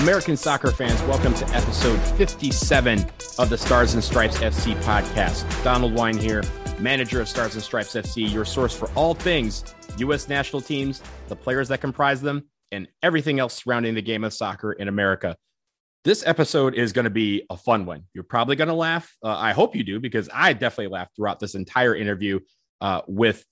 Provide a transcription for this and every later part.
American soccer fans, welcome to episode 57 of the Stars and Stripes FC podcast. Donald Wine here, manager of Stars and Stripes FC, your source for all things U.S. national teams, the players that comprise them, and everything else surrounding the game of soccer in America. This episode is going to be a fun one. You're probably going to laugh. Uh, I hope you do, because I definitely laughed throughout this entire interview uh, with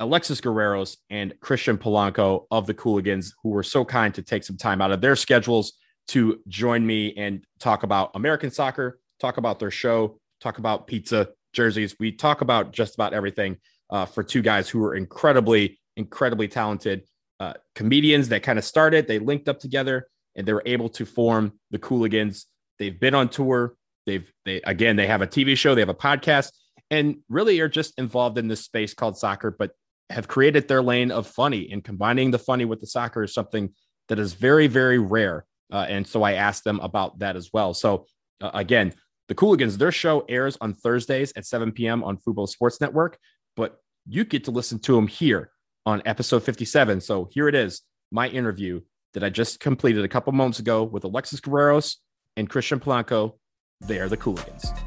Alexis Guerreros and Christian Polanco of the Cooligans, who were so kind to take some time out of their schedules to join me and talk about American soccer, talk about their show, talk about pizza, jerseys. We talk about just about everything uh, for two guys who are incredibly, incredibly talented uh, comedians that kind of started. They linked up together and they were able to form the Cooligans. They've been on tour. They've, they, again, they have a TV show, they have a podcast, and really are just involved in this space called soccer, but have created their lane of funny and combining the funny with the soccer is something that is very, very rare. Uh, and so I asked them about that as well. So uh, again, the Cooligans, their show airs on Thursdays at 7 p.m. on Fubo Sports Network, but you get to listen to them here on episode 57. So here it is, my interview that I just completed a couple moments ago with Alexis Guerreros and Christian Polanco. They are the Cooligans.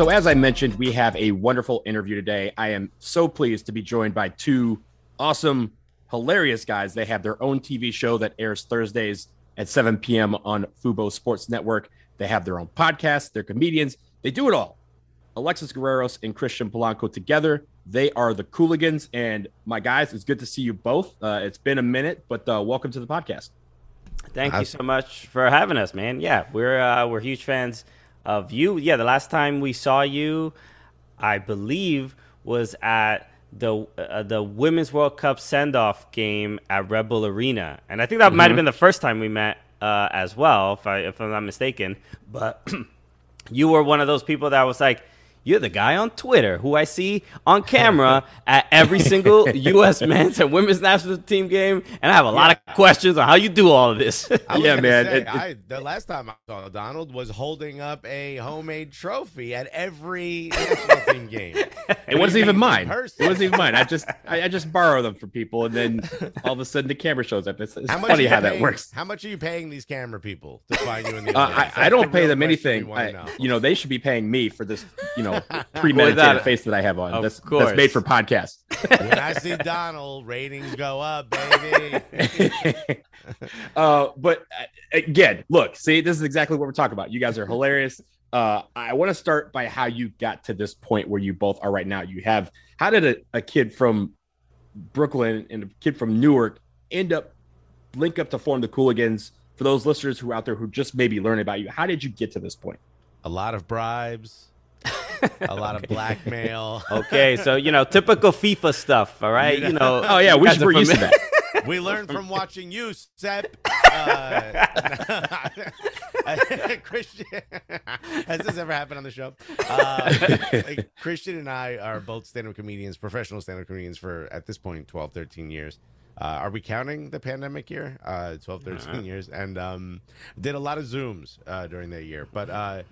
So, as I mentioned, we have a wonderful interview today. I am so pleased to be joined by two awesome, hilarious guys. They have their own TV show that airs Thursdays at 7 p.m. on Fubo Sports Network. They have their own podcast, they're comedians, they do it all. Alexis Guerreros and Christian Polanco together. They are the Cooligans. And my guys, it's good to see you both. Uh, it's been a minute, but uh, welcome to the podcast. Thank you so much for having us, man. Yeah, we're uh, we're huge fans of you. Yeah, the last time we saw you, I believe, was at the uh, the Women's World Cup send off game at Red Bull Arena, and I think that mm-hmm. might have been the first time we met uh, as well, if I if I'm not mistaken. But you were one of those people that was like, you're the guy on Twitter who I see on camera at every single U.S. men's and women's national team game, and I have a lot of questions on how you do all of this. yeah, man. Say, it, I, the last time I saw Donald was holding up a homemade trophy at every national team game. It wasn't even mine. It wasn't even mine. I just I, I, just borrow them from people, and then all of a sudden the camera shows up. It's, it's funny how paying, that works. How much are you paying these camera people to find you in the? Uh, I, I, don't pay them anything. I, you know, they should be paying me for this. You know premeditated face that I have on. That's, that's made for podcasts. when I see Donald, ratings go up, baby. uh, but uh, again, look, see, this is exactly what we're talking about. You guys are hilarious. Uh, I want to start by how you got to this point where you both are right now. You have how did a, a kid from Brooklyn and a kid from Newark end up link up to form the Cooligans? For those listeners who are out there who just maybe learn about you, how did you get to this point? A lot of bribes a lot of blackmail. Okay, so you know, typical FIFA stuff. All right, you know. oh yeah, we should we're used to that. We learned from watching you, Sepp. Uh, Christian, has this ever happened on the show? Uh, Christian and I are both stand-up comedians, professional stand-up comedians for at this point 12, 13 years. Uh, are we counting the pandemic year? Uh, 12, 13 uh-huh. years, and um, did a lot of zooms uh, during that year. But uh,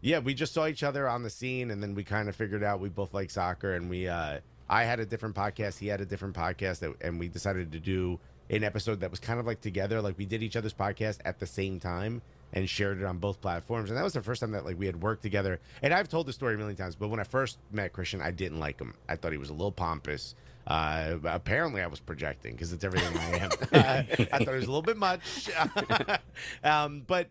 yeah, we just saw each other on the scene, and then we kind of figured out we both like soccer, and we. Uh, I had a different podcast, he had a different podcast, that, and we decided to do an episode that was kind of like together, like we did each other's podcast at the same time and shared it on both platforms. And that was the first time that like we had worked together. And I've told the story a million times, but when I first met Christian, I didn't like him. I thought he was a little pompous. Uh, apparently, I was projecting because it's everything I am. uh, I thought it was a little bit much. um, but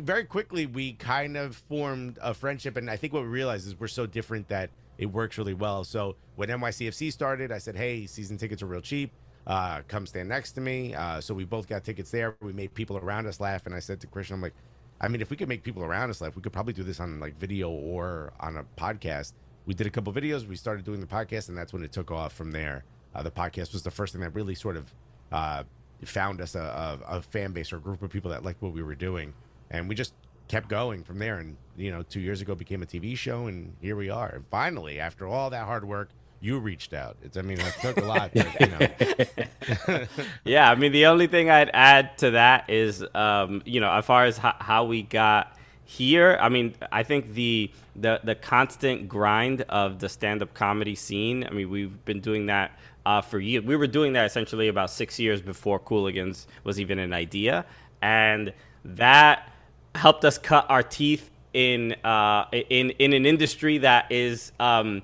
very quickly we kind of formed a friendship and i think what we realized is we're so different that it works really well. So when nycfc started i said hey season tickets are real cheap. Uh, come stand next to me. Uh, so we both got tickets there. We made people around us laugh and i said to christian i'm like i mean if we could make people around us laugh we could probably do this on like video or on a podcast. We did a couple videos. We started doing the podcast and that's when it took off from there. Uh, the podcast was the first thing that really sort of uh, found us a, a, a fan base or a group of people that liked what we were doing and we just kept going from there. And you know, two years ago became a TV show, and here we are. And finally, after all that hard work, you reached out. It's I mean, it took a lot. But, you know. yeah, I mean, the only thing I'd add to that is, um, you know, as far as how, we got here, I mean, I think the the the constant grind of the stand up comedy scene. I mean, we've been doing that uh, for years. We were doing that essentially about six years before Cooligans was even an idea, and that helped us cut our teeth in uh, in in an industry that is. Um,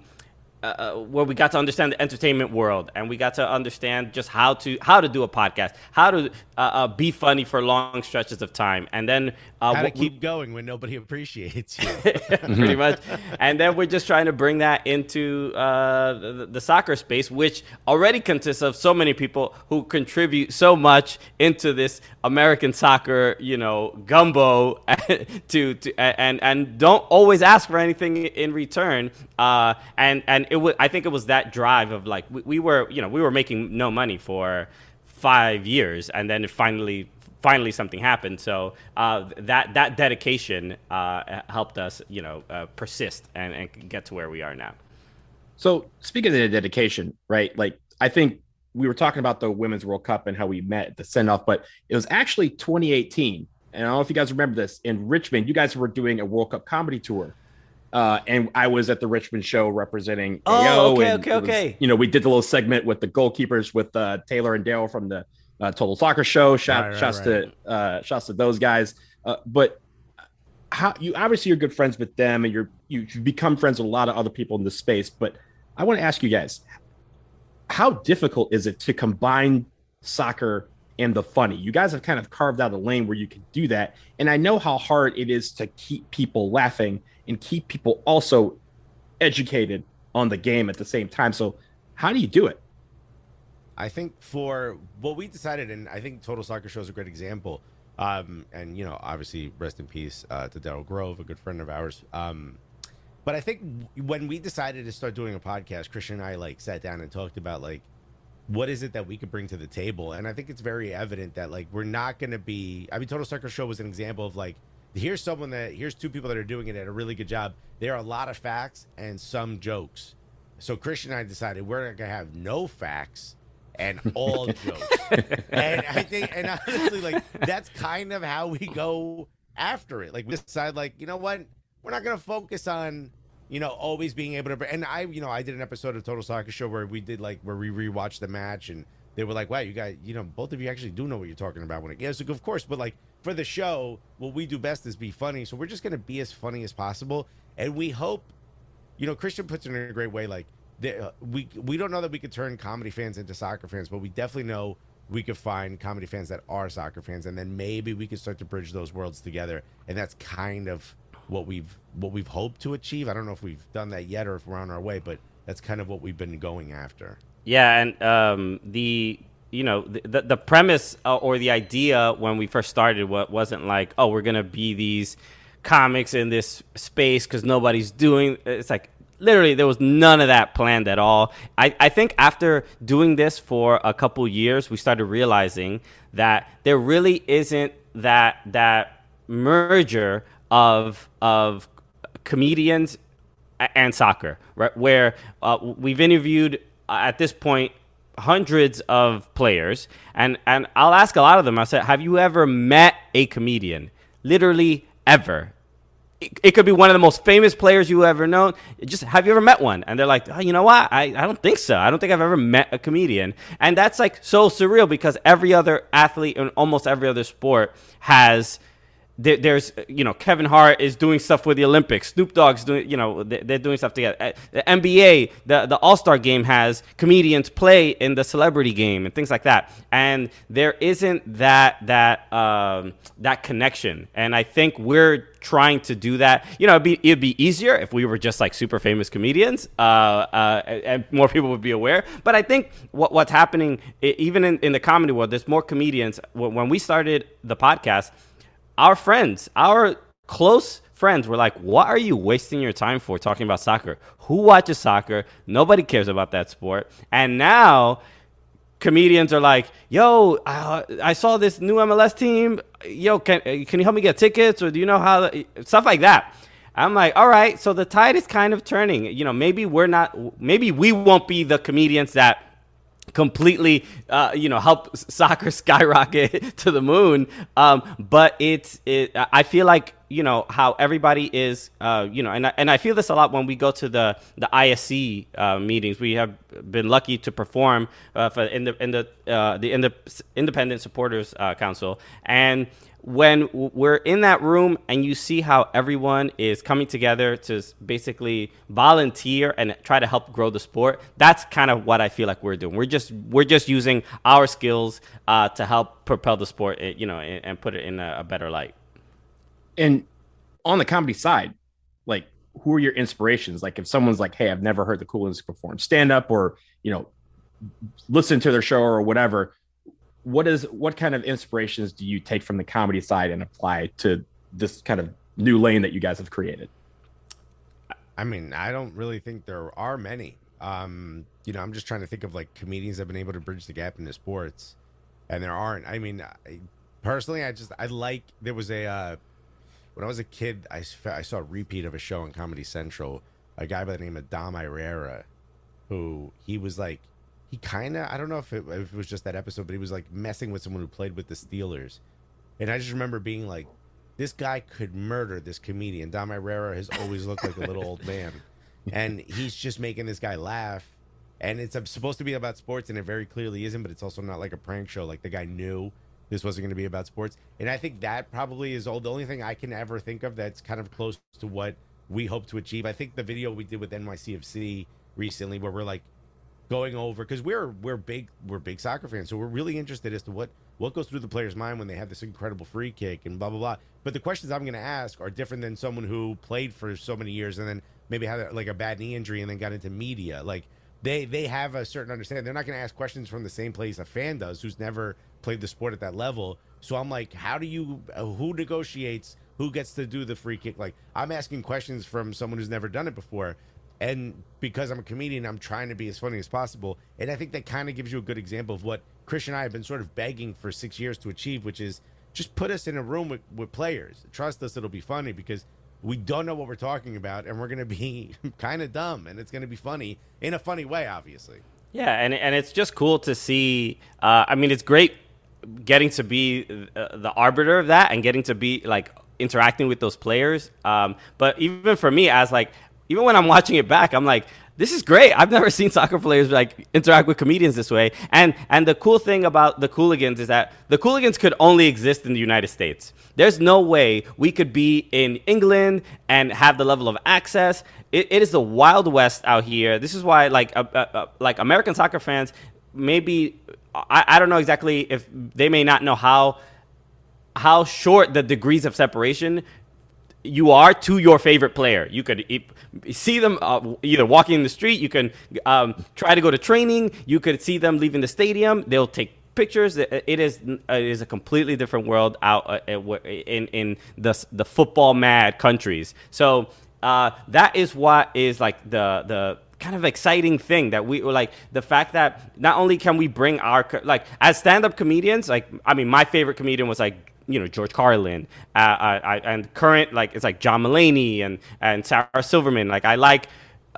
uh, uh, where we got to understand the entertainment world and we got to understand just how to how to do a podcast, how to uh, uh, be funny for long stretches of time, and then uh, how to keep we, going when nobody appreciates you, pretty much. And then we're just trying to bring that into uh, the, the, soccer space, which already consists of so many people who contribute so much into this American soccer, you know, gumbo to, to and and don't always ask for anything in return. and and it was I think it was that drive of like we, we were you know we were making no money for five years, and then it finally finally something happened. So uh, that that dedication uh, helped us, you know, uh, persist and, and get to where we are now. So speaking of the dedication, right? Like I think we were talking about the Women's World Cup and how we met the send off, but it was actually 2018. And I don't know if you guys remember this in Richmond. You guys were doing a World Cup comedy tour. Uh, and I was at the Richmond show representing oh, AO. Okay, okay, was, okay. You know, we did the little segment with the goalkeepers with uh, Taylor and Dale from the uh, Total Soccer Show. Shout, right, right, shouts right. to uh, shouts to those guys. Uh, but how you obviously you're good friends with them, and you're you've become friends with a lot of other people in this space. But I want to ask you guys, how difficult is it to combine soccer and the funny? You guys have kind of carved out a lane where you can do that, and I know how hard it is to keep people laughing and keep people also educated on the game at the same time. So, how do you do it? I think for what we decided, and I think Total Soccer Show is a great example. Um, and you know, obviously, rest in peace uh, to Daryl Grove, a good friend of ours. Um, but I think when we decided to start doing a podcast, Christian and I like sat down and talked about like what is it that we could bring to the table, and I think it's very evident that like we're not going to be. I mean, Total Soccer Show was an example of like here's someone that here's two people that are doing it at a really good job. There are a lot of facts and some jokes. So Christian and I decided we're gonna have no facts and all jokes. and I think and honestly, like that's kind of how we go after it. Like we decide, like, you know what? We're not gonna focus on you know, always being able to. And I, you know, I did an episode of Total Soccer Show where we did like where we rewatched the match, and they were like, "Wow, you guys, you know, both of you actually do know what you're talking about when it." Yeah, so of course, but like for the show, what we do best is be funny. So we're just going to be as funny as possible. And we hope, you know, Christian puts it in a great way. Like, uh, we, we don't know that we could turn comedy fans into soccer fans, but we definitely know we could find comedy fans that are soccer fans. And then maybe we could start to bridge those worlds together. And that's kind of what we've what we've hoped to achieve. I don't know if we've done that yet or if we're on our way, but that's kind of what we've been going after. Yeah, and um, the you know the the premise uh, or the idea when we first started what wasn't like oh we're gonna be these comics in this space because nobody's doing it's like literally there was none of that planned at all. I, I think after doing this for a couple years we started realizing that there really isn't that that merger of of comedians and soccer right? Where uh, we've interviewed uh, at this point hundreds of players, and and I'll ask a lot of them. I said, "Have you ever met a comedian? Literally ever." It, could be one of the most famous players you ever known. Just have you ever met one? And they're like, oh, you know what? I, I don't think so. I don't think I've ever met a comedian. And that's like so surreal because every other athlete in almost every other sport has there, there's you know Kevin Hart is doing stuff with the Olympics. Snoop Dogg's doing you know they're doing stuff together. Uh, the NBA, the the All Star game has comedians play in the celebrity game and things like that. And there isn't that that um, that connection. And I think we're trying to do that. You know, it'd be it'd be easier if we were just like super famous comedians, uh, uh, and more people would be aware. But I think what what's happening, even in, in the comedy world, there's more comedians. When we started the podcast our friends, our close friends were like, What are you wasting your time for talking about soccer? Who watches soccer? Nobody cares about that sport. And now comedians are like, Yo, uh, I saw this new MLS team. Yo, can, can you help me get tickets? Or do you know how? Stuff like that. I'm like, all right, so the tide is kind of turning. You know, maybe we're not, maybe we won't be the comedians that completely uh, you know help soccer skyrocket to the moon. Um, but it's it, i feel like you know how everybody is uh, you know and I, and I feel this a lot when we go to the the ISC uh, meetings. We have been lucky to perform uh, for in the in the uh, the independent supporters uh, council. And when we're in that room and you see how everyone is coming together to basically volunteer and try to help grow the sport that's kind of what i feel like we're doing. We're just we're just using our skills uh, to help propel the sport eh, you know and, and put it in a, a, better light. And on the comedy side like who are your inspirations? Like if someone's like hey i've never heard the Cooligans perform stand up or you know listen to their show or whatever what is what kind of inspirations do you take from the comedy side and apply to this kind of new lane that you guys have created? I mean, I don't really think there are many. Um, you know, I'm just trying to think of like comedians that have been able to bridge the gap in the sports, and there aren't. I mean, I, personally, I just I like there was a uh, when I was a kid, I I saw a repeat of a show on Comedy Central, a guy by the name of Dom Irrera, who he was like he kind of I don't know if it, if it was just that episode, but he was like messing with someone who played with the Steelers, and I just remember being like, this guy could murder this comedian. Dom Irrera has always looked like a little old man, and he's just making this guy laugh. And it's uh, supposed to be about sports, and it very clearly isn't. But it's also not like a prank show. Like the guy knew this wasn't going to be about sports, and I think that probably is all the only thing I can ever think of that's kind of close to what we hope to achieve. I think the video we did with NYCFC recently, where we're like going over because we're we're big we're big soccer fans, so we're really interested as to what what goes through the player's mind when they have this incredible free kick and blah blah blah. But the questions I'm going to ask are different than someone who played for so many years and then maybe had like a bad knee injury and then got into media. Like they they have a certain understanding. They're not going to ask questions from the same place a fan does who's never played the sport at that level. So I'm like, how do you uh, who negotiates? Who gets to do the free kick? Like I'm asking questions from someone who's never done it before and because I'm a comedian, I'm trying to be as funny as possible. And I think that kind of gives you a good example of what Chris and I have been sort of begging for six years to achieve, which is just put us in a room with, with players. Trust us, it'll be funny because we don't know what we're talking about, and we're going to be kind of dumb, and it's going to be funny in a funny way, obviously. Yeah, and and it's just cool to see. Uh, I mean, it's great getting to be uh, the arbiter of that and getting to be like interacting with those players. Um, but even for me, as like even when I'm watching it back, I'm like, this is great. I've never seen soccer players like interact with comedians this way. And and the cool thing about the Cooligans is that the Cooligans could only exist in the United States. There's no way we could be in England and have the level of access. it, it is the wild west out here. This is why like uh, uh, uh, like American soccer fans maybe I, I don't know exactly if they may not know how how short the degrees of separation you are to your favorite player. You could see them uh, either walking in the street. You can um, try to go to training. You could see them leaving the stadium. They'll take pictures. It is it is a completely different world out uh, in in the the football mad countries. So uh, that is what is like the the kind of exciting thing that we like the fact that not only can we bring our like as stand-up comedians like i mean my favorite comedian was like you know George Carlin, uh, I, I, and current like it's like John Mulaney and and Sarah Silverman. Like I like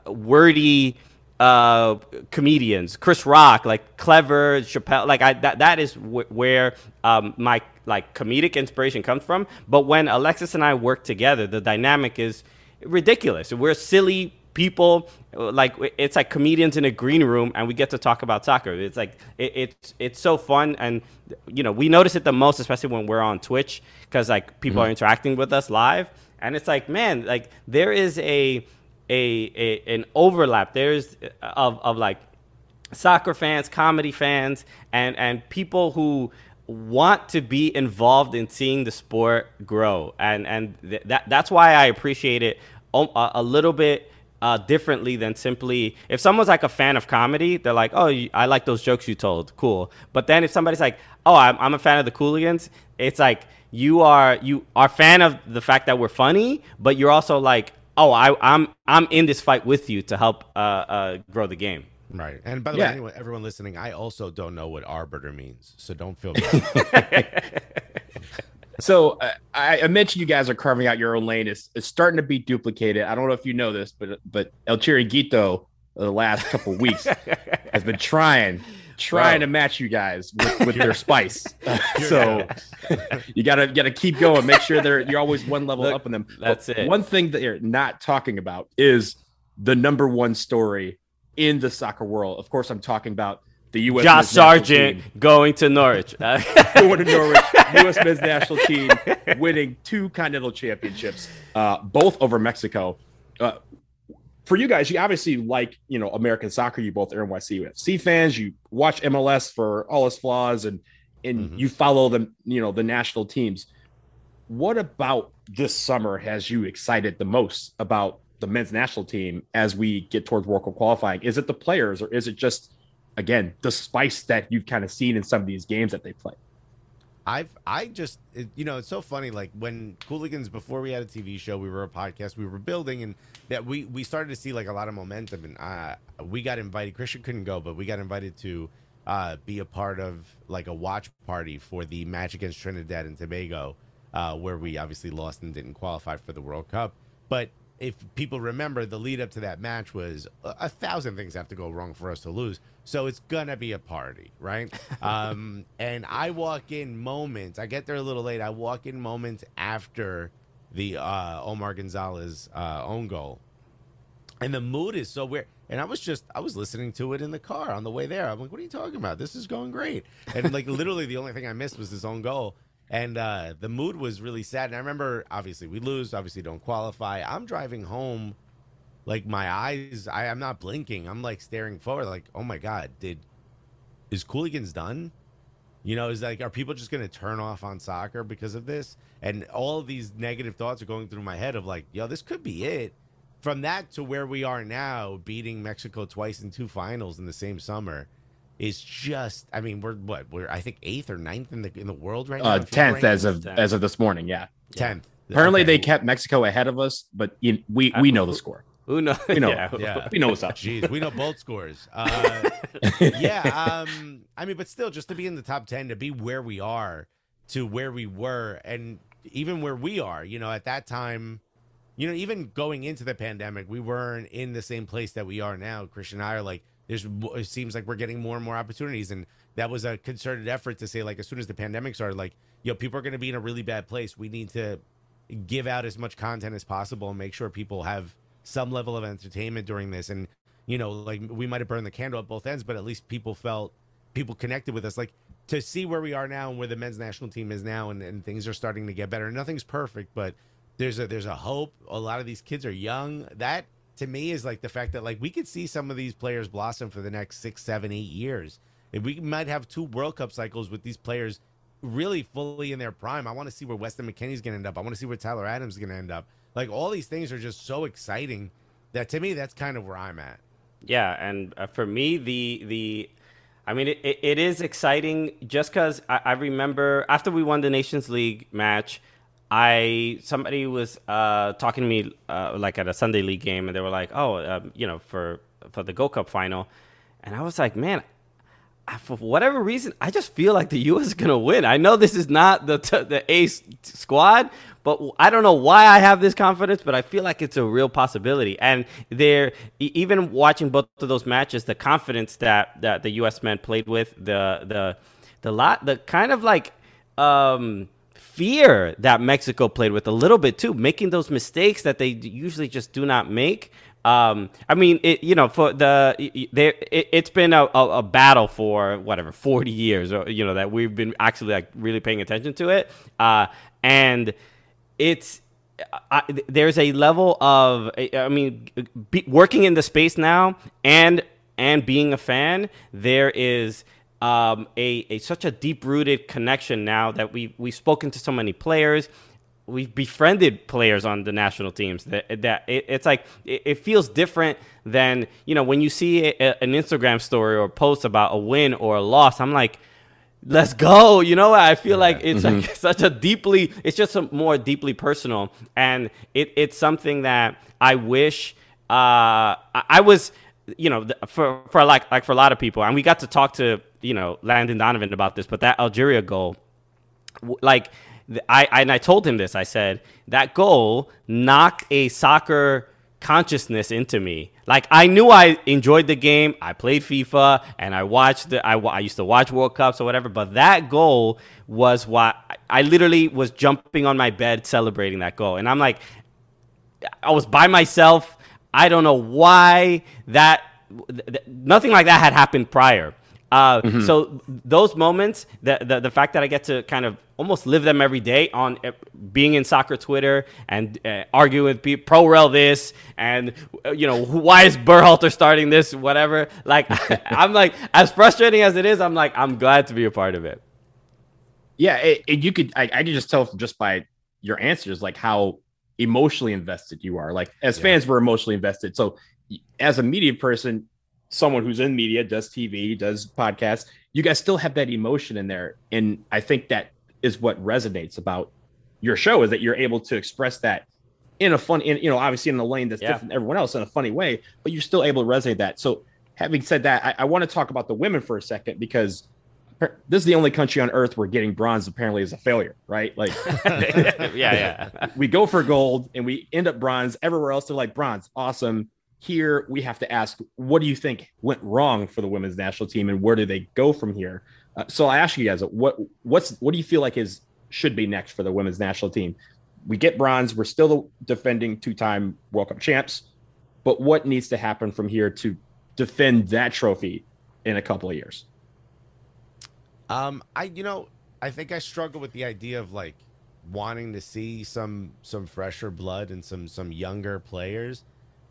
wordy uh, comedians, Chris Rock, like clever Chappelle. Like I that that is w- where um, my like comedic inspiration comes from. But when Alexis and I work together, the dynamic is ridiculous. We're silly people like it's like comedians in a green room and we get to talk about soccer. It's like it, it's it's so fun and you know we notice it the most especially when we're on twitch because like people mm-hmm. are interacting with us live. And it's like man like there is a a, a an overlap. There's of, of like soccer fans comedy fans and and people who want to be involved in seeing the sport grow. And and th- that that's why i appreciate it a, a little bit uh, differently than simply if someone's like a fan of comedy, they're like, oh, I like those jokes you told, cool. But then if somebody's like, oh, I'm, I'm a fan of the Cooligans, it's like you are you are a fan of the fact that we're funny, but you're also like, oh, I, I'm I'm in this fight with you to help uh, uh, grow the game. Right. And by the yeah. way, anyone, everyone listening, I also don't know what arbiter means, so don't feel bad. So uh, I, I, mentioned you guys are carving out your own lane. It's, it's starting to be duplicated. I don't know if you know this, but but El Chiringuito the last couple weeks has been trying trying Bro. to match you guys with, with their spice. so you gotta gotta keep going. Make sure they're you're always one level Look, up in them. That's but it. One thing that you're not talking about is the number one story in the soccer world. Of course, I'm talking about the U.S. Josh Sargent going to Norwich. going to Norwich. U.S. men's national team winning two Continental Championships, uh, both over Mexico. Uh, for you guys, you obviously like you know American soccer. You both are NYCFC fans. You watch MLS for all its flaws, and and mm-hmm. you follow them. You know the national teams. What about this summer has you excited the most about the men's national team as we get towards World Cup qualifying? Is it the players, or is it just again the spice that you've kind of seen in some of these games that they play? I've I just it, you know it's so funny like when Cooligans before we had a TV show we were a podcast we were building and that we we started to see like a lot of momentum and uh, we got invited Christian couldn't go but we got invited to uh, be a part of like a watch party for the match against Trinidad and Tobago uh, where we obviously lost and didn't qualify for the World Cup but if people remember, the lead up to that match was a, a thousand things have to go wrong for us to lose. So it's gonna be a party, right? um, and I walk in moments. I get there a little late. I walk in moments after the uh, Omar Gonzalez uh, own goal, and the mood is so weird. And I was just I was listening to it in the car on the way there. I'm like, "What are you talking about? This is going great." And like literally, the only thing I missed was his own goal and uh, the mood was really sad. And I remember, obviously, we lose, obviously, don't qualify. I'm driving home, like my eyes, I, am not blinking. I'm like staring forward, like, oh my god, did is Cooligans done? You know, is like, are people just going to turn off on soccer because of this? And all these negative thoughts are going through my head of like, yo, this could be it. From that to where we are now, beating Mexico twice in two finals in the same summer is just I mean we're what we're I think eighth or ninth in the in the world right now. Uh, tenth as of 10th. as of this morning, yeah. Tenth. Apparently okay. they kept Mexico ahead of us, but you, we we know the score. Who knows? We know. yeah. yeah. We know what's up. Jeez, we know both scores. Uh, yeah. Um. I mean, but still, just to be in the top ten, to be where we are, to where we were, and even where we are, you know, at that time, you know, even going into the pandemic, we weren't in the same place that we are now. Christian and I are like there's it seems like we're getting more and more opportunities. And that was a concerted effort to say like as soon as the pandemic started like yo people are going to be in a really bad place. We need to give out as much content as possible and make sure people have some level of entertainment during this. And you know like we might have burned the candle at both ends but at least people felt people connected with us. Like to see where we are now and where the men's national team is now and, and things are starting to get better. Nothing's perfect but there's a there's a hope. A lot of these kids are young. That to me is like the fact that like we could see some of these players blossom for the next six, seven, eight years. If we might have two World Cup cycles with these players really fully in their prime. I want to see where Weston McKennie's going to end up. I want to see where Tyler Adams is going to end up. Like all these things are just so exciting that to me that's kind of where I'm at. Yeah, and uh, for me the the I mean it, it, it is exciting just because I, I remember after we won the Nations League match I somebody was uh, talking to me uh, like at a Sunday league game, and they were like, "Oh, uh, you know, for for the Gold Cup final," and I was like, "Man, for whatever reason, I just feel like the U.S. is gonna win. I know this is not the t- the ace squad, but I don't know why I have this confidence, but I feel like it's a real possibility. And they're even watching both of those matches, the confidence that that the U.S. men played with, the the the lot, the kind of like. um fear that Mexico played with a little bit too, making those mistakes that they usually just do not make. Um, I mean, it, you know, for the there, it, has been a, a, a, battle for whatever forty years, or you know, that we've been actually like really paying attention to it, uh, and it's. I, there's a level of, I mean, be, working in the space now and and being a fan, there is um, a, a such a deep rooted connection now that we we've spoken to so many players. We've befriended players on the national teams that that it, it's like it, it, feels different than you know when you see a, an Instagram story or post about a win or a loss. I'm like, let's go. You know, I feel yeah. like it's mm-hmm. like such a deeply, it's just more deeply personal, and it, it's something that I wish uh, I was, you know, for for like like for a lot of people, and we got to talk to you know Landon Donovan about this, but that Algeria goal, like I, and I told him this. I said that goal knocked a soccer consciousness into me. Like I knew I enjoyed the game. I played FIFA and I watched the. I, I used to watch World Cups or whatever. But that goal was what I literally was jumping on my bed celebrating that goal. And I'm like, I was by myself. I don't know why that. Nothing like that had happened prior. Uh, mm-hmm. So those moments, the, the, the fact that I get to kind of almost live them every day on uh, being in soccer Twitter and uh, arguing with people, pro rel this and uh, you know why is Berhalter starting this, whatever. Like I'm like as frustrating as it is, I'm like I'm glad to be a part of it. Yeah, it, it, you could I, I could just tell just by your answers like how emotionally invested you are. Like as yeah. fans, we're emotionally invested. So as a media person, someone who's in media, does TV, does podcasts, you guys still have that emotion in there. And I think that is what resonates about your show is that you're able to express that in a fun, in, you know, obviously in a lane that's yeah. different than everyone else in a funny way, but you're still able to resonate that. So having said that, I, I want to talk about the women for a second because this is the only country on earth where getting bronze apparently is a failure, right? Like, yeah, yeah. We go for gold and we end up bronze. Everywhere else, they're like bronze, awesome here we have to ask what do you think went wrong for the women's national team and where do they go from here? Uh, so i ask you guys what what's what do you feel like is should be next for the women's national team? We get bronze we're still the defending two-time world cup champs but what needs to happen from here to defend that trophy in a couple of years? Um i you know i think i struggle with the idea of like wanting to see some some fresher blood and some some younger players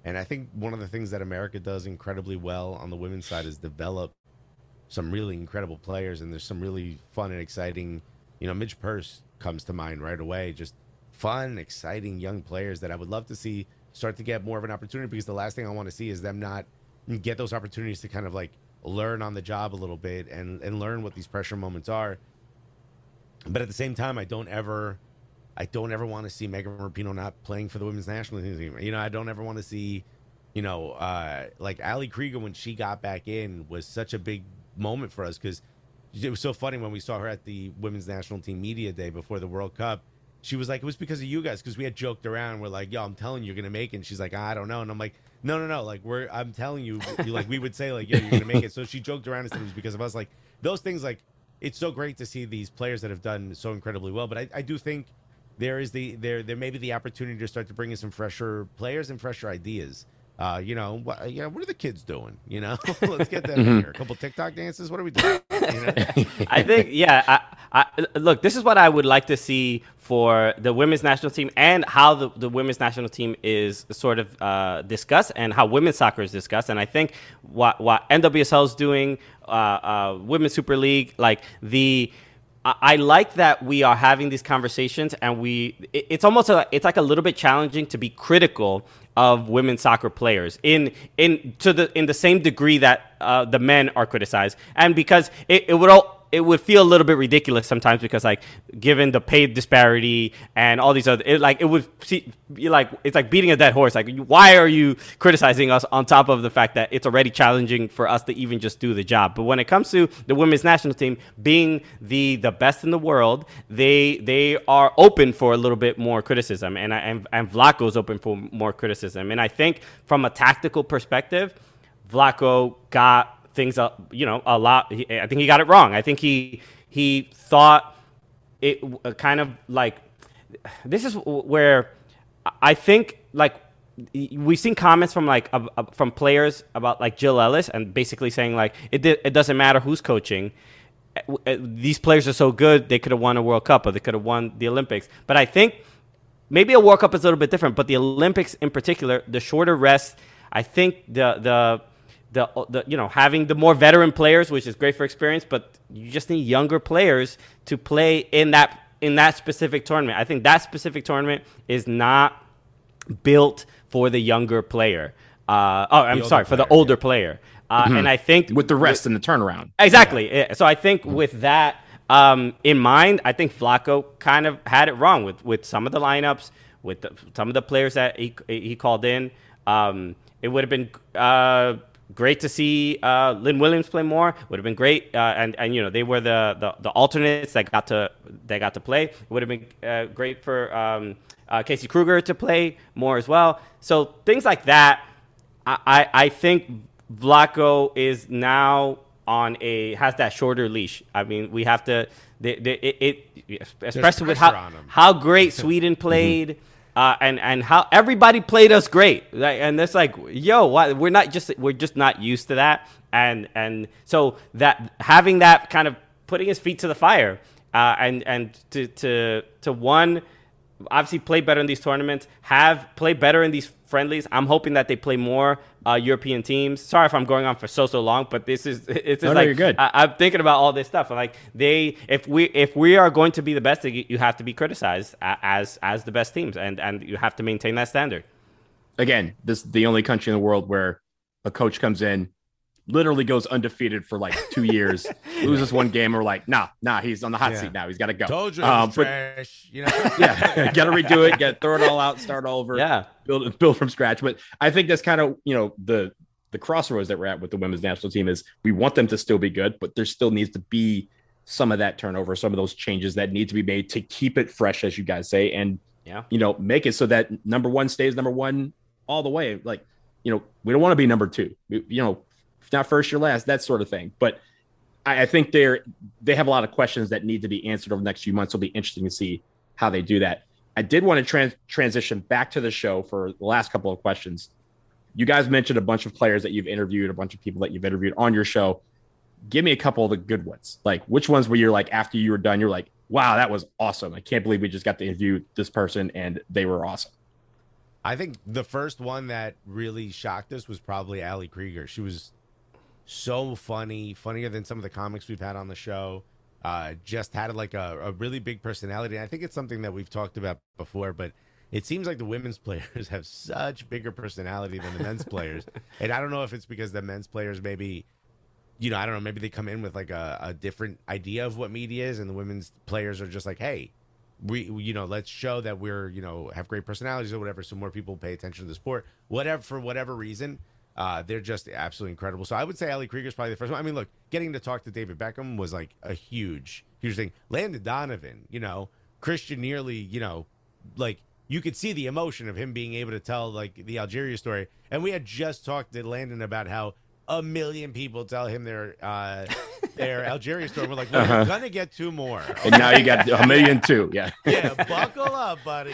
and I think one of the things that America does incredibly well on the women's side is develop some really incredible players. And there's some really fun and exciting, you know, Midge Purce comes to mind right away. Just fun, exciting young players that I would love to see start to get more of an opportunity because the last thing I want to see is them not get those opportunities to kind of like learn on the job a little bit and, and learn what these pressure moments are. But at the same time, I don't ever I don't ever want to see Megan Rapinoe not playing for the women's national team. You know, I don't ever want to see, you know, uh, like Ali Krieger when she got back in was such a big moment for us because it was so funny when we saw her at the women's national team media day before the World Cup. She was like, it was because of you guys because we had joked around. We're like, yo, I'm telling you, you're gonna make it. And she's like, I don't know. And I'm like, no, no, no. Like we're, I'm telling you, like we would say, like, yo, you're gonna make it. So she joked around and said it was because of us. Like those things, like it's so great to see these players that have done so incredibly well. But I, I do think there is the there there may be the opportunity to start to bring in some fresher players and fresher ideas. Uh, you know, what, yeah, what are the kids doing? You know, let's get them mm-hmm. here. A couple TikTok dances. What are we doing? You know? I think, yeah. I, I, look, this is what I would like to see for the women's national team and how the, the women's national team is sort of uh, discussed and how women's soccer is discussed. And I think what what NWSL is doing, uh, uh, Women's Super League, like the I like that we are having these conversations, and we it's almost a, it's like a little bit challenging to be critical of women's soccer players in in to the in the same degree that uh, the men are criticized, and because it, it would all it would feel a little bit ridiculous sometimes because like given the pay disparity and all these other it, like it would see like it's like beating a dead horse. Like why are you criticizing us on top of the fact that it's already challenging for us to even just do the job? But when it comes to the women's national team being the the best in the world they they are open for a little bit more criticism. And and, and Vlatko's open for more criticism. And I think from a tactical perspective Vlatko got things, uh, you know, a lot. I think he got it wrong. I think he he thought it kind of like this is where I think like we've seen comments from like from players about like Jill Ellis and basically saying like it it doesn't matter who's coaching. These players are so good they could have won a World Cup or they could have won the Olympics. But I think maybe a World Cup is a little bit different. But the Olympics in particular, the shorter rest, I think the the the, the you know having the more veteran players, which is great for experience, but you just need younger players to play in that in that specific tournament. I think that specific tournament is not built for the younger player. Uh, oh, I'm sorry, player, for the older yeah. player. Uh, mm-hmm. And I think with the rest with, in the turnaround. Exactly. Yeah. So I think with that um, in mind, I think Vlatko kind of had it wrong with, with some of the lineups, with the, some of the players that he, he called in. Um, it would have been uh, great to see uh, Lynn Williams play more. Would have been great, uh, and and you know they were the, the, the alternates that got to that got to play. Would have been uh, great for um, uh, Casey Krueger to play more as well. So things like that, I I, I think Vlatko is now on a has that shorter leash. I mean, we have to. They, they, it, it especially with how how great Sweden played. Uh, and and how everybody played us great, like, and it's like, yo, why, we're not just we're just not used to that, and and so that having that kind of putting his feet to the fire, uh, and and to to to one obviously play better in these tournaments, have play better in these friendlies. I'm hoping that they play more uh, European teams. Sorry if I'm going on for so so long, but this is it's no, like no, you're good. I, am thinking about all this stuff. Like they, if we if we are going to be the best, you have to be criticized as as the best teams, and and you have to maintain that standard. Again, this is the only country in the world where a coach comes in literally goes undefeated for like two years, loses one game, we're like, nah, nah, he's on the hot yeah. seat now. He's got to go. Told you, um, but, trash. You know, yeah, got to redo it, get throw it all out, start all over. Yeah, build build from scratch. But I think that's kind of you know the the crossroads that we're at with the women's national team is we want them to still be good, but there still needs to be some of that turnover, some of those changes that need to be made to keep it fresh, as you guys say, and yeah, you know, make it so that number one stays number one all the way. Like, you know, we don't want to be number two. You know, if not first, you're last, that sort of thing. But I, I think they're they have a lot of questions that need to be answered over the next few months. It'll be interesting to see how they do that. I did want to trans- transition back to the show for the last couple of questions. You guys mentioned a bunch of players that you've interviewed, a bunch of people that you've interviewed on your show. Give me a couple of the good ones. Like which ones were you're like after you were done, you're like, wow, that was awesome. I can't believe we just got to interview this person and they were awesome. I think the first one that really shocked us was probably Ali Krieger. She was so funny, funnier than some of the comics we've had on the show. Uh, just had like a, a really big personality. And I think it's something that we've talked about before, but it seems like the women's players have such bigger personality than the men's players. And I don't know if it's because the men's players maybe, you know, I don't know, maybe they come in with like a, a different idea of what media is, and the women's players are just like, hey, we, you know, let's show that we're, you know, have great personalities or whatever, so more people pay attention to the sport. Whatever, for whatever reason, uh, they're just absolutely incredible. So I would say Ali Krieger's probably the first one. I mean, look, getting to talk to David Beckham was like a huge, huge thing. Landon Donovan, you know, Christian Nearly, you know, like you could see the emotion of him being able to tell like the Algeria story. And we had just talked to Landon about how a million people tell him their uh, their Algeria story. We're like, well, uh-huh. we're gonna get two more. Okay? And now you got a million two. Yeah. yeah. Buckle up, buddy.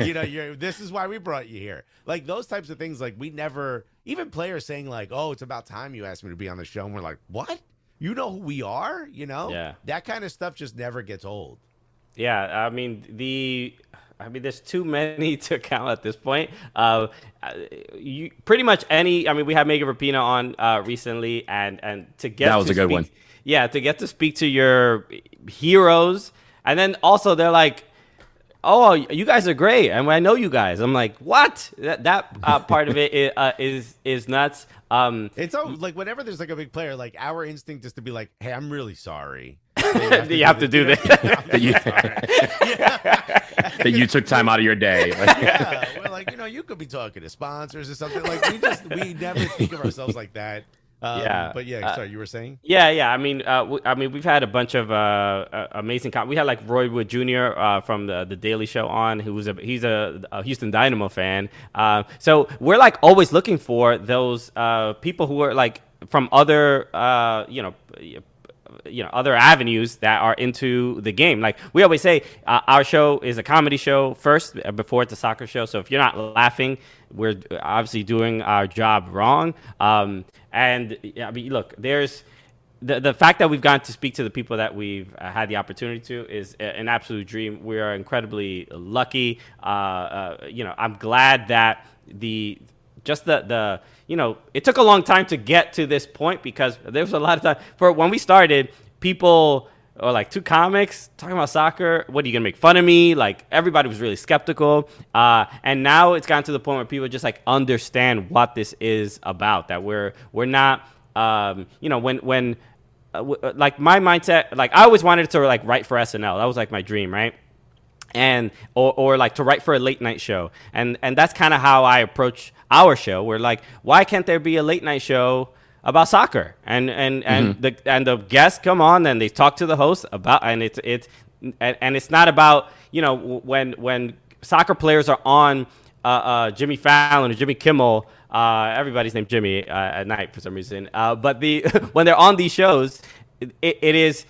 you know, you're. This is why we brought you here. Like those types of things. Like we never even players saying like, "Oh, it's about time you asked me to be on the show," and we're like, "What? You know who we are? You know? Yeah. That kind of stuff just never gets old. Yeah. I mean the I mean, there's too many to count at this point. Uh, you pretty much any. I mean, we had Megan Rapinoe on uh, recently, and and to get that was a good speak, one. Yeah, to get to speak to your heroes, and then also they're like, "Oh, you guys are great," and I know you guys. I'm like, "What?" That that uh, part of it is, uh, is is nuts. Um, it's so like whenever there's like a big player, like our instinct is to be like, "Hey, I'm really sorry." you have to do this. that, you, that you took time out of your day. yeah, we're like, you know, you could be talking to sponsors or something. Like we just we never think of ourselves like that. Um, yeah, but yeah, uh, sorry, you were saying? Yeah, yeah. I mean, uh, w- I mean, we've had a bunch of uh, uh amazing. Com- we had like Roy Wood Jr. Uh, from the the Daily Show on, who was a he's a, a Houston Dynamo fan. Uh, so we're like always looking for those people who are like from other, you know you know other avenues that are into the game. Like we always say, uh, our show is a comedy show first uh, before it's a soccer show. So if you're not laughing, we're obviously doing our job wrong. Um, and I mean, look, there's the, the fact that we've gotten to speak to the people that we've uh, had the opportunity to is an absolute dream. We are incredibly lucky. Uh, uh, you know, I'm glad that the just the the you know it took a long time to get to this point because there was a lot of time for when we started people or like two comics talking about soccer what are you gonna make fun of me? Like everybody was really skeptical. Uh, and now it's gotten to the point where people just like understand what this is about that we're we're not um, you know when when uh, w- uh, like my mindset like i always wanted to like write for snl that was like my dream right? And or, or like to write for a late night show. And and that's kind of how i approach our show. We're like why can't there be a late night show about soccer. And and and mm-hmm. the and the guests come on and they talk to the host about and it's it's and, and it's not about you know when when soccer players are on uh, uh, Jimmy Fallon or Jimmy Kimmel uh, everybody's named Jimmy uh, at night for some reason. Uh, but the when they're on these shows it, it is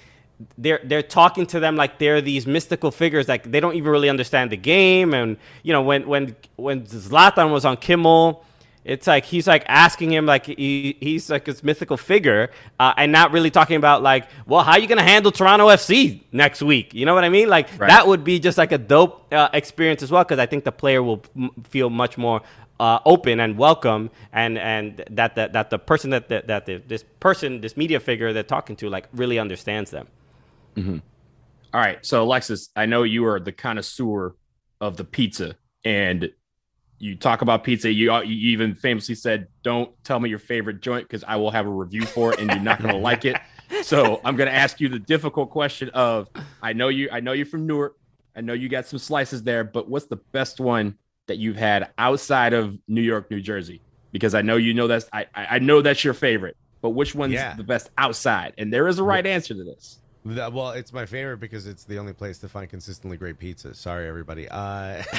they're they're talking to them like they're these mystical figures like they don't even really understand the game. And you know when when when Zlatan was on Kimmel it's like he's like asking him like he, he's like this mythical figure uh, and not really talking about like well how are you gonna handle Toronto FC next week you know what I mean like right. that would be just like a dope uh, experience as well because I think the player will m- feel much more uh, open and welcome, and and that that, that the person that that, that the, this person, this media figure they're talking to, like really understands them. Mm-hmm. All right, so Alexis, I know you are the connoisseur of the pizza, and you talk about pizza. You, uh, you even famously said, "Don't tell me your favorite joint because I will have a review for it, and you're not going to like it." So I'm going to ask you the difficult question of: I know you, I know you're from Newark. I know you got some slices there, but what's the best one that you've had outside of New York, New Jersey? Because I know you know that's I I know that's your favorite, but which one's yeah. the best outside? And there is a right answer to this. Well, it's my favorite because it's the only place to find consistently great pizza. Sorry, everybody. Uh,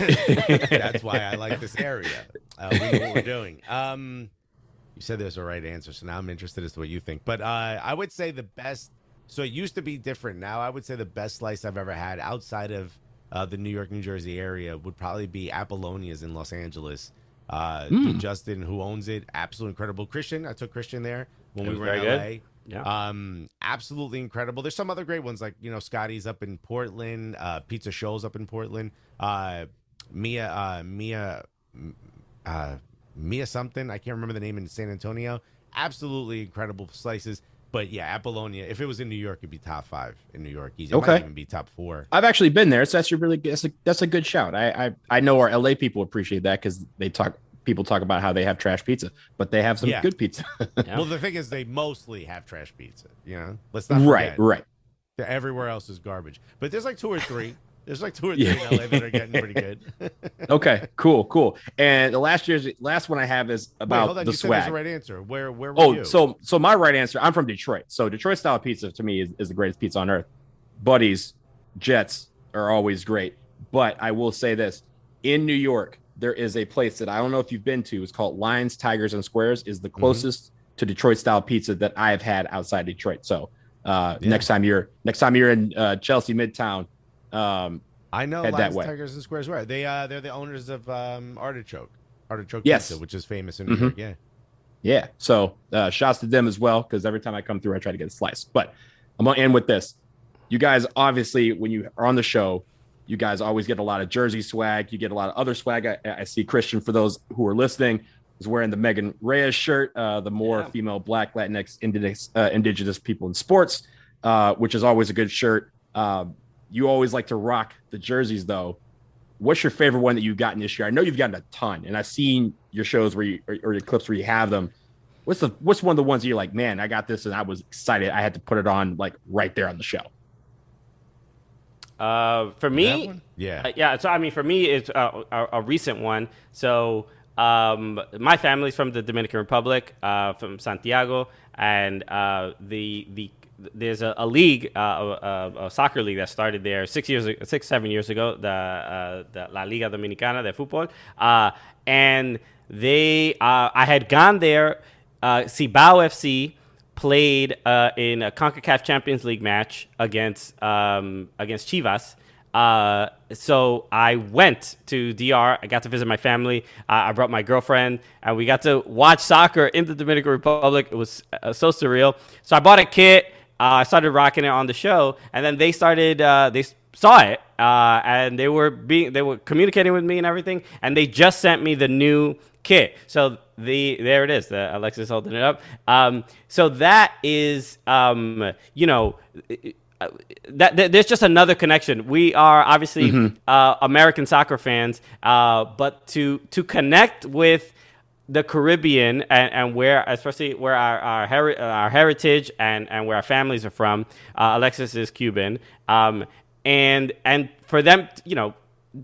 that's why I like this area. Uh, we know what we're doing. Um, you said there's a right answer, so now I'm interested as to what you think. But uh, I would say the best. So it used to be different. Now I would say the best slice I've ever had outside of uh, the New York, New Jersey area would probably be Apollonia's in Los Angeles. Uh, mm. Justin, who owns it, absolutely incredible. Christian, I took Christian there when we were in LA. Good. Yeah. Um, absolutely incredible. There's some other great ones like you know Scotty's up in Portland, uh, Pizza Scholls up in Portland, uh, Mia, uh, Mia, uh, Mia something. I can't remember the name in San Antonio. Absolutely incredible slices. But yeah, Apollonia. If it was in New York, it'd be top five in New York. Easy. It okay. might even be top four. I've actually been there, so that's a really that's a, that's a good shout. I, I I know our LA people appreciate that because they talk people talk about how they have trash pizza, but they have some yeah. good pizza. yeah. Well, the thing is, they mostly have trash pizza. You know, let's not forget. right, right. Everywhere else is garbage, but there's like two or three. There's like two or three yeah. in LA that are getting pretty good. okay, cool, cool. And the last year's last one I have is about Wait, the you swag. the right answer. Where where were oh, you? so so my right answer. I'm from Detroit. So Detroit style pizza to me is, is the greatest pizza on earth. Buddy's, Jet's are always great. But I will say this: in New York, there is a place that I don't know if you've been to. It's called Lions, Tigers, and Squares. is the mm-hmm. closest mm-hmm. to Detroit style pizza that I have had outside Detroit. So uh, yeah. next time you're next time you're in uh, Chelsea Midtown, um, I know Lions, that way. Tigers, and Squares. Where they uh, they're the owners of um, Artichoke, Artichoke yes. Pizza, which is famous in New mm-hmm. York. Yeah, yeah. So uh, shouts to them as well because every time I come through, I try to get a slice. But I'm gonna end with this. You guys, obviously, when you are on the show, you guys always get a lot of jersey swag. You get a lot of other swag. I, I see Christian for those who are listening is wearing the Megan Reyes shirt, uh, the more yeah. female Black Latinx indigenous, uh, indigenous people in sports, uh, which is always a good shirt. Um, you always like to rock the jerseys though. What's your favorite one that you've gotten this year? I know you've gotten a ton, and I've seen your shows where you or, or your clips where you have them. What's the what's one of the ones you're like, man, I got this and I was excited. I had to put it on like right there on the show. Uh, for me, yeah, uh, yeah. So I mean, for me, it's a, a, a recent one. So um, my family's from the Dominican Republic, uh, from Santiago, and uh, the the there's a, a league, uh, a, a, soccer league that started there six years, six seven years ago, the, uh, the La Liga Dominicana de Fútbol, uh, and they, uh, I had gone there. Uh, Cibao FC played uh, in a Concacaf Champions League match against um, against Chivas. Uh, so I went to DR. I got to visit my family. Uh, I brought my girlfriend, and we got to watch soccer in the Dominican Republic. It was uh, so surreal. So I bought a kit. Uh, I started rocking it on the show, and then they started. Uh, they saw it, uh, and they were being they were communicating with me and everything, and they just sent me the new kit. So the there it is. The Alexis holding it up. Um, so that is, um, you know. that, that, there's just another connection. We are obviously mm-hmm. uh, American soccer fans, uh, but to to connect with the Caribbean and, and where, especially where our our, heri- our heritage and, and where our families are from. Uh, Alexis is Cuban, um, and and for them, you know,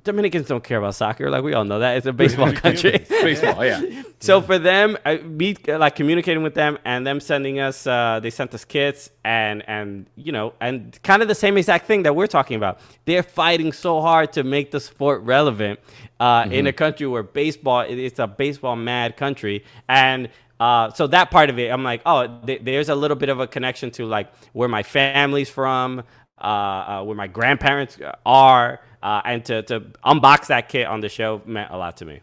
Dominicans don't care about soccer. Like we all know that it's a baseball country. baseball, yeah. so for them, I, me like communicating with them and them sending us, uh, they sent us kits and and you know and kind of the same exact thing that we're talking about. They're fighting so hard to make the sport relevant uh, mm-hmm. in a country where baseball it's a baseball mad country and. Uh, so that part of it, I'm like, oh, th- there's a little bit of a connection to like where my family's from, uh, uh, where my grandparents are, uh, and to to unbox that kit on the show meant a lot to me.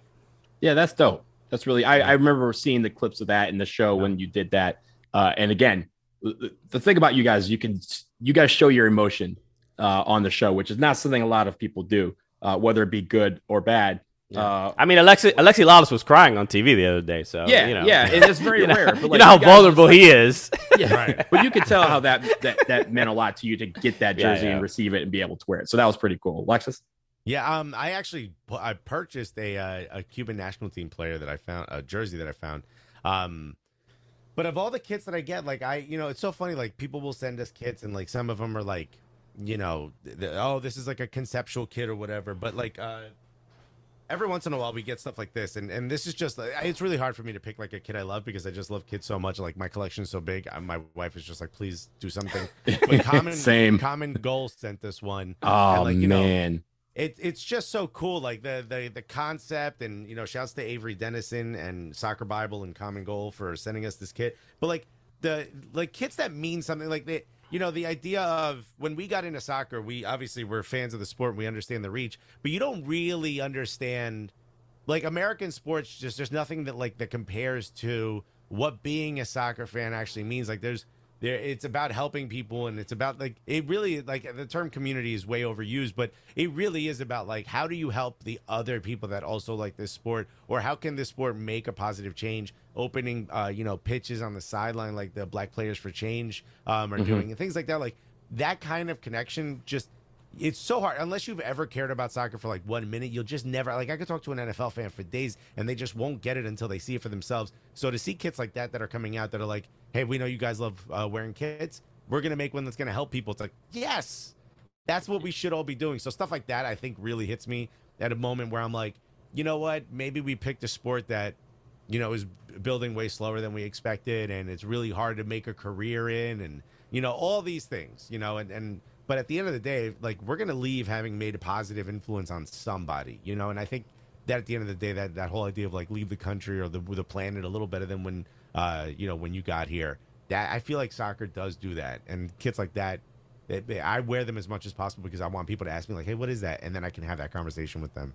Yeah, that's dope. That's really. I, I remember seeing the clips of that in the show yeah. when you did that. Uh, and again, the thing about you guys, you can you guys show your emotion uh, on the show, which is not something a lot of people do, uh, whether it be good or bad. Yeah. Uh, I mean, Alexi Alexi Lalas was crying on TV the other day, so yeah, you know. yeah, it's very you rare. But like, you know how you vulnerable he is. yeah, right. But you could tell how that that that meant a lot to you to get that jersey yeah, yeah. and receive it and be able to wear it. So that was pretty cool, Alexis. Yeah, um, I actually I purchased a uh, a Cuban national team player that I found a jersey that I found. Um, but of all the kits that I get, like I, you know, it's so funny. Like people will send us kits, and like some of them are like, you know, the, oh, this is like a conceptual kit or whatever. But like, uh, every once in a while we get stuff like this and and this is just it's really hard for me to pick like a kid i love because i just love kids so much like my collection is so big I, my wife is just like please do something. But common same. Common goal sent this one oh like, you man. know, it, it's just so cool like the, the the concept and you know shouts to avery dennison and soccer bible and common goal for sending us this kit. But like the like kits that mean something like they you know, the idea of when we got into soccer, we obviously were fans of the sport and we understand the reach, but you don't really understand like American sports just there's nothing that like that compares to what being a soccer fan actually means. Like there's there it's about helping people and it's about like it really like the term community is way overused but it really is about like how do you help the other people that also like this sport or how can this sport make a positive change opening uh you know pitches on the sideline like the black players for change um are mm-hmm. doing and things like that. Like that kind of connection just it's so hard. Unless you've ever cared about soccer for like one minute you'll just never like i could talk to an nfl fan for days and they just won't get it until they see it for themselves. So to see kits like that that are coming out that are like hey we know you guys love uh, wearing kits. We're gonna make one that's gonna help people. It's like yes that's what we should all be doing. So stuff like that i think really hits me at a moment where i'm like you know what? Maybe we picked a sport that you know is building way slower than we expected and it's really hard to make a career in and you know all these things you know and and but at the end of the day, like we're gonna leave having made a positive influence on somebody, you know. And I think that at the end of the day, that that whole idea of like leave the country or the the planet a little better than when uh you know when you got here. That I feel like soccer does do that, and kids like that. I wear them as much as possible because I want people to ask me like, "Hey, what is that?" and then I can have that conversation with them.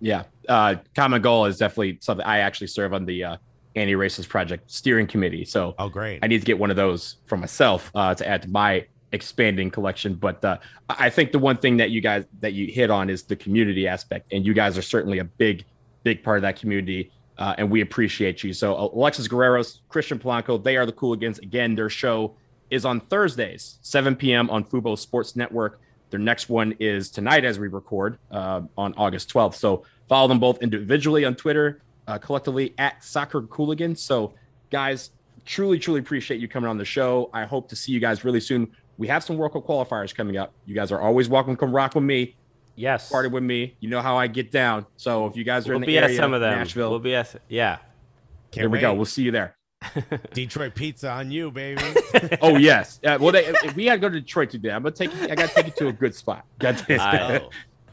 Yeah, uh, common goal is definitely something. I actually serve on the uh, anti-racist project steering committee, so oh great, I need to get one of those for myself uh, to add to my expanding collection. But uh, I think the one thing that you guys that you hit on is the community aspect, and you guys are certainly a big, big part of that community. Uh, and we appreciate you. So Alexis Guerreros, Christian Polanco, they are the Cooligans. Again, their show is on Thursdays, 7 p.m. on Fubo Sports Network. Their next one is tonight as we record uh, on August 12th. So follow them both individually on Twitter, uh, collectively at Soccer Cooligan. So guys, truly, truly appreciate you coming on the show. I hope to see you guys really soon we have some World Cup qualifiers coming up. You guys are always welcome to come rock with me. Yes. Party with me. You know how I get down. So if you guys are we'll in the be area, at some of them. Nashville, we'll be at yeah. Can't there we wait. go. We'll see you there. Detroit pizza on you, baby. oh yes. Uh, well, they, we gotta go to Detroit today. I'm gonna take. I gotta take you to a good spot. Got to.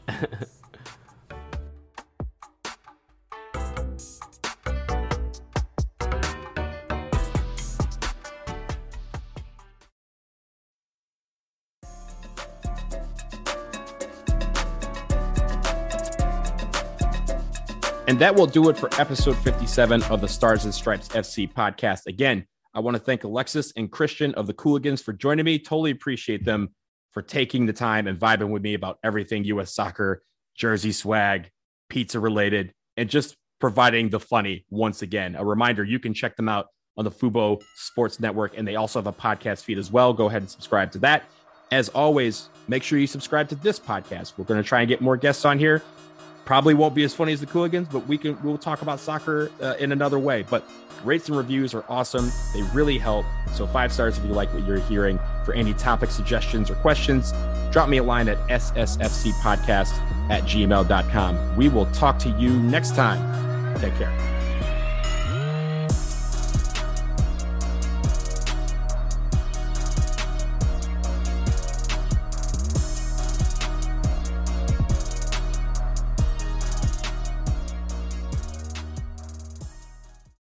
And that will do it for episode 57 of the Stars and Stripes FC podcast. Again, I want to thank Alexis and Christian of the Cooligans for joining me. Totally appreciate them for taking the time and vibing with me about everything U.S. soccer, jersey swag, pizza related, and just providing the funny once again. A reminder you can check them out on the Fubo Sports Network, and they also have a podcast feed as well. Go ahead and subscribe to that. As always, make sure you subscribe to this podcast. We're going to try and get more guests on here Probably won't be as funny as the Cooligans, but we can we'll talk about soccer uh, in another way. But rates and reviews are awesome. They really help. So five stars if you like what you're hearing. For any topic suggestions or questions, drop me a line at ssfcpodcast at gmail.com. We will talk to you next time. Take care.